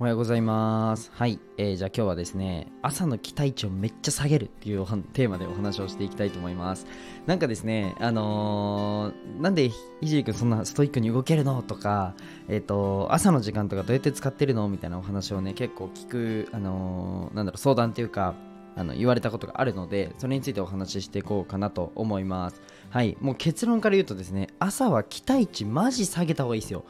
おはようございます。はい、えーじゃあ今日はですね、朝の期待値をめっちゃ下げるっていうテーマでお話をしていきたいと思います。なんかですね、あのーなんでひじりくんそんなストイックに動けるの？とか、えっ、と、朝の時間とかどうやって使ってるの？みたいなお話をね、結構聞く、あのーなんだろう、相談っていうか、あの言われたことがあるので、それについてお話ししていこうかなと思います。はい、もう結論から言うとですね、朝は期待値マジ下げた方がいいですよ。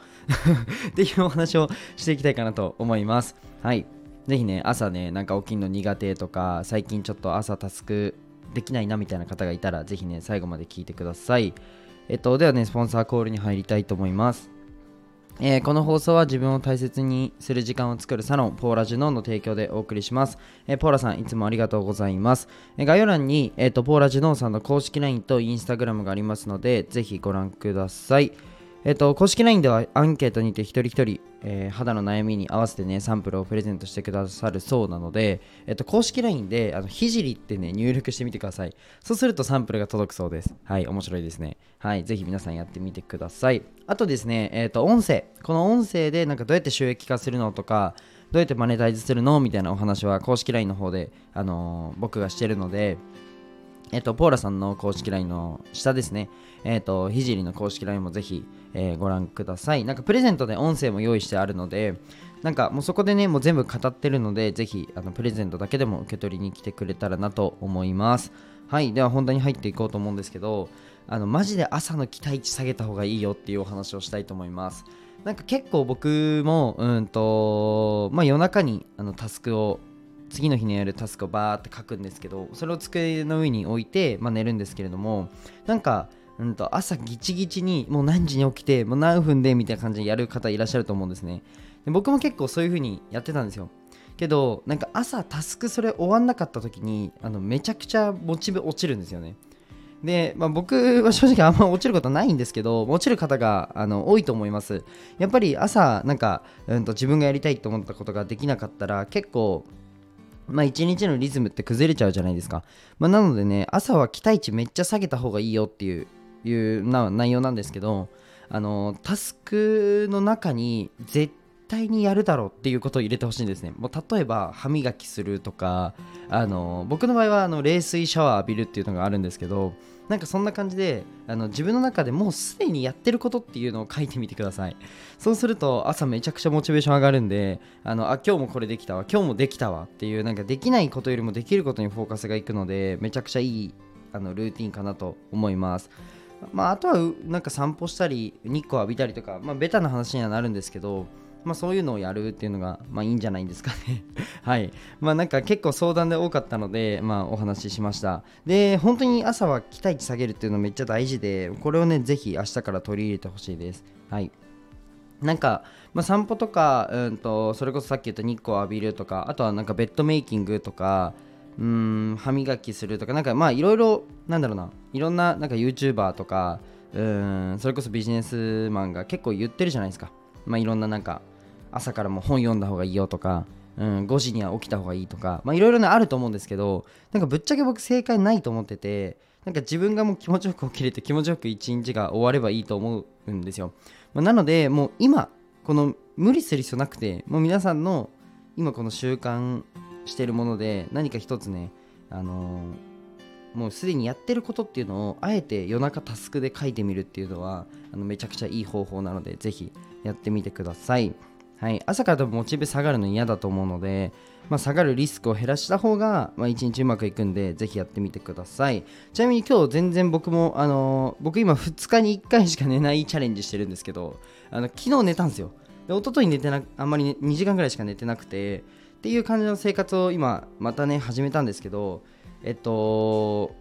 っていうお話をしていきたいかなと思います。はい。ぜひね、朝ね、なんか起きるの苦手とか、最近ちょっと朝タスクできないなみたいな方がいたら、ぜひね、最後まで聞いてください。えっと、ではね、スポンサーコールに入りたいと思います。えーこの放送は自分を大切にする時間を作るサロンポーラジュノンの提供でお送りします。えーポーラさんいつもありがとうございます。えー概要欄に、えーとポーラジュノンさんの公式 LINE と Instagram がありますのでぜひご覧ください。えっと、公式 LINE ではアンケートにて一人一人、えー肌の悩みに合わせてね、サンプルをプレゼントしてくださるそうなので、えっと、公式 LINE で、あの、ひじりってね、入力してみてください。そうするとサンプルが届くそうです。はい、面白いですね。はい、ぜひ皆さんやってみてください。あとですね、えっと、音声。この音声で、なんかどうやって収益化するのとか、どうやってマネタイズするのみたいなお話は公式 LINE の方で、あのー僕がしてるので、えっと、ポーラさんの公式 LINE の下ですね、えっと、ひじりの公式 LINE もぜひ、えーご覧ください。なんかプレゼントで音声も用意してあるので、なんかもうそこでね、もう全部語ってるので、ぜひ、あの、プレゼントだけでも受け取りに来てくれたらなと思います。はい、では本題に入っていこうと思うんですけど、あの、マジで朝の期待値下げた方がいいよっていうお話をしたいと思います。なんか結構僕も、うんと、まあ夜中にあのタスクを次の日にやるタスクをバーって書くんですけどそれを机の上に置いて、まあ、寝るんですけれどもなんか、うん、と朝ギチギチにもう何時に起きてもう何分でみたいな感じでやる方いらっしゃると思うんですね。で僕も結構そういう風にやってたんですよ。けどなんか朝タスクそれ終わんなかった時にあのめちゃくちゃモチベ落ちるんですよね。で、まあ、僕は正直あんま落ちることないんですけど落ちる方があの多いと思います。やっぱり朝なんか、うん、と自分がやりたいと思ったことができなかったら結構まあ一日のリズムって崩れちゃうじゃないですか。まあ、なのでね、朝は期待値めっちゃ下げた方がいいよっていういうな内容なんですけど、あの、タスクの中に絶対にやるだろうっていうことを入れてほしいんですね。もう例えば歯磨きするとか、あの、僕の場合はあの冷水シャワー浴びるっていうのがあるんですけど、なんかそんな感じであの自分の中でもうすでにやってることっていうのを書いてみてくださいそうすると朝めちゃくちゃモチベーション上がるんであのあ今日もこれできたわ今日もできたわっていうなんかできないことよりもできることにフォーカスがいくのでめちゃくちゃいいあのルーティンかなと思いますまあ、あとはなんか散歩したり日光浴びたりとか、まあ、ベタな話にはなるんですけど、まあ、そういうのをやるっていうのが、まあ、いいんじゃないんですかね。はい。まあなんか結構相談で多かったので、まあ、お話ししました。で本当に朝は期待値下げるっていうのめっちゃ大事でこれをねぜひ明日から取り入れてほしいです。はい。なんか、まあ、散歩とか、うんと、それこそさっき言った日光浴びるとか、あとはなんかベッドメイキングとか、うん、歯磨きするとか、なんかまあいろいろ、なんだろうな、いろんななんか YouTuber とか、うん、それこそビジネスマンが結構言ってるじゃないですか。まあいろんななんか、朝からも本読んだ方がいいよとか、うん、5時には起きた方がいいとか、まあいろいろね、あると思うんですけど、なんかぶっちゃけ僕正解ないと思ってて、なんか自分がもう気持ちよく起きれて気持ちよく一日が終わればいいと思うんですよ。まあなので、もう今、この無理する必要なくて、もう皆さんの今この習慣してるもので何か一つね、あのーもうすでにやってることっていうのをあえて夜中タスクで書いてみるっていうのはあのめちゃくちゃいい方法なのでぜひやってみてください。はい、朝から多分モチベ下がるの嫌だと思うので、まあ、下がるリスクを減らした方が、まあ、一日うまくいくんでぜひやってみてください。ちなみに今日全然僕も、あの僕今2日に1回しか寝ないチャレンジしてるんですけどあの昨日寝たんですよ。で一昨日寝てなあんまり、ね、2時間ぐらいしか寝てなくてっていう感じの生活を今またね始めたんですけどえっと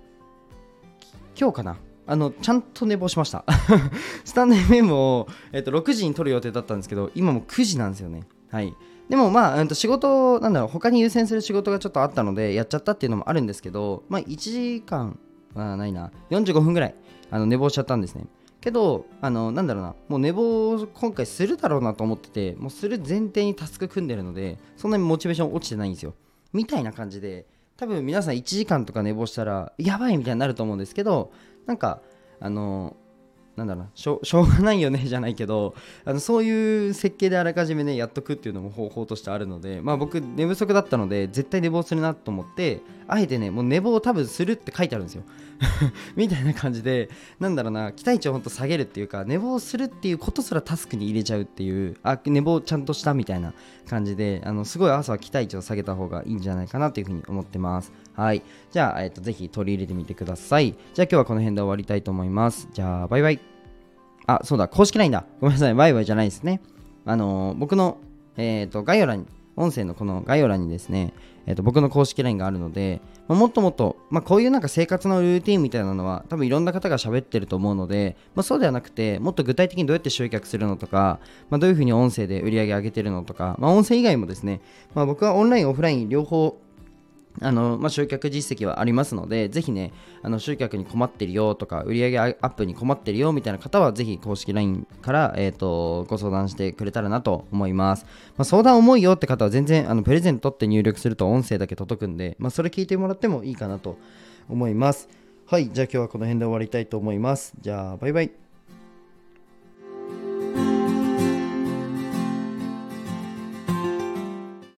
今日かなあのちゃんと寝坊しました。スタンド FM を、えっと、6時に撮る予定だったんですけど今も9時なんですよね。はい。でもまあ、うんと仕事なんだろう他に優先する仕事がちょっとあったのでやっちゃったっていうのもあるんですけどまあ1時間はないな。45分ぐらいあの寝坊しちゃったんですね。けどあのなんだろうなもう寝坊を今回するだろうなと思っててもうする前提にタスク組んでるのでそんなにモチベーション落ちてないんですよ。みたいな感じで多分皆さん1時間とか寝坊したらやばいみたいになると思うんですけどなんかあのなんだろうな しょうがないよねじゃないけどあのそういう設計であらかじめねやっとくっていうのも方法としてあるのでまあ僕寝不足だったので絶対寝坊するなと思ってあえてねもう寝坊を多分するって書いてあるんですよ。みたいな感じでなんだろうな期待値をほんと下げるっていうか寝坊するっていうことすらタスクに入れちゃうっていうあ寝坊ちゃんとしたみたいな感じであのすごい朝は期待値を下げた方がいいんじゃないかなというふうに思ってます。はい。じゃあ、えっと、ぜひ取り入れてみてください。じゃあ今日はこの辺で終わりたいと思います。じゃあバイバイ。あそうだ公式 LINE だ。ごめんなさいバイバイじゃないですね。あのー、僕のえっ、ー、と概要欄に音声のこの概要欄にですね、えー、と僕の公式 LINE があるので、まあ、もっともっと、まあ、こういうなんか生活のルーティンみたいなのは多分いろんな方が喋ってると思うので、まあ、そうではなくてもっと具体的にどうやって集客するのとか、まあ、どういうふうに音声で売り上げ上げてるのとか、まあ、音声以外もですね、まあ、僕はオンラインオフライン両方あのまあ、集客実績はありますので、ぜひね、あの集客に困ってるよとか、売上アップに困ってるよみたいな方は、ぜひ公式 LINE から、えーと、ご相談してくれたらなと思います。まあ、相談重いよって方は、全然あのプレゼントって入力すると音声だけ届くんで、まあ、それ聞いてもらってもいいかなと思います。はい、じゃあ今日はこの辺で終わりたいと思います。じゃあ、バイバイ。